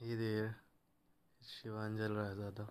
Hey there, it's Shivanjal Jalrazada.